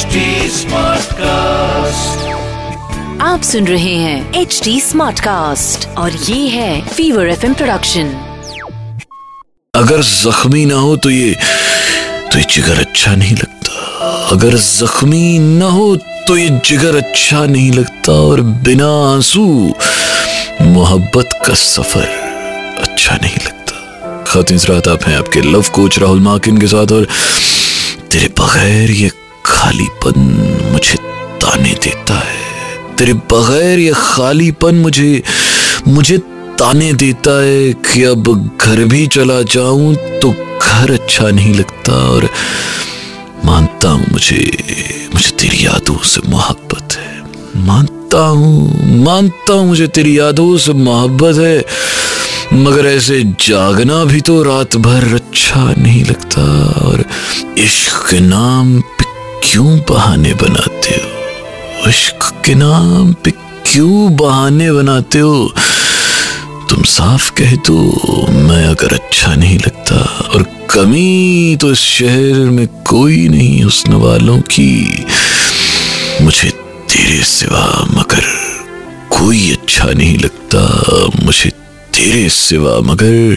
HD Smartcast. आप सुन रहे हैं एच डी स्मार्ट कास्ट और ये है फीवर एफ़ प्रोडक्शन अगर जख्मी ना हो तो ये तो ये जिगर अच्छा नहीं लगता। अगर जख्मी ना हो तो ये जिगर अच्छा नहीं लगता और बिना आँसू मोहब्बत का सफ़र अच्छा नहीं लगता। खातिन रात आप हैं आपके लव कोच राहुल माकिन के साथ और तेरे बगैर ये खालीपन मुझे ताने देता है। तेरे बगैर ये खालीपन मुझे मुझे ताने देता है कि अब घर भी चला जाऊँ तो घर अच्छा नहीं लगता और मानता हूँ मुझे मुझे तेरी यादों से मोहब्बत है। मानता हूँ मानता हूँ मुझे तेरी यादों से मोहब्बत है, मगर ऐसे जागना भी तो रात भर अच्छा नहीं लगता और इश्क के नाम क्यों बहाने बनाते हो? इश्क के नाम पे क्यों बहाने बनाते हो? तुम साफ़ कह दो मैं अगर अच्छा नहीं लगता और कमी तो इस शहर में कोई नहीं हुस्न वालों की, मुझे तेरे सिवा मगर कोई अच्छा नहीं लगता, मुझे तेरे सिवा मगर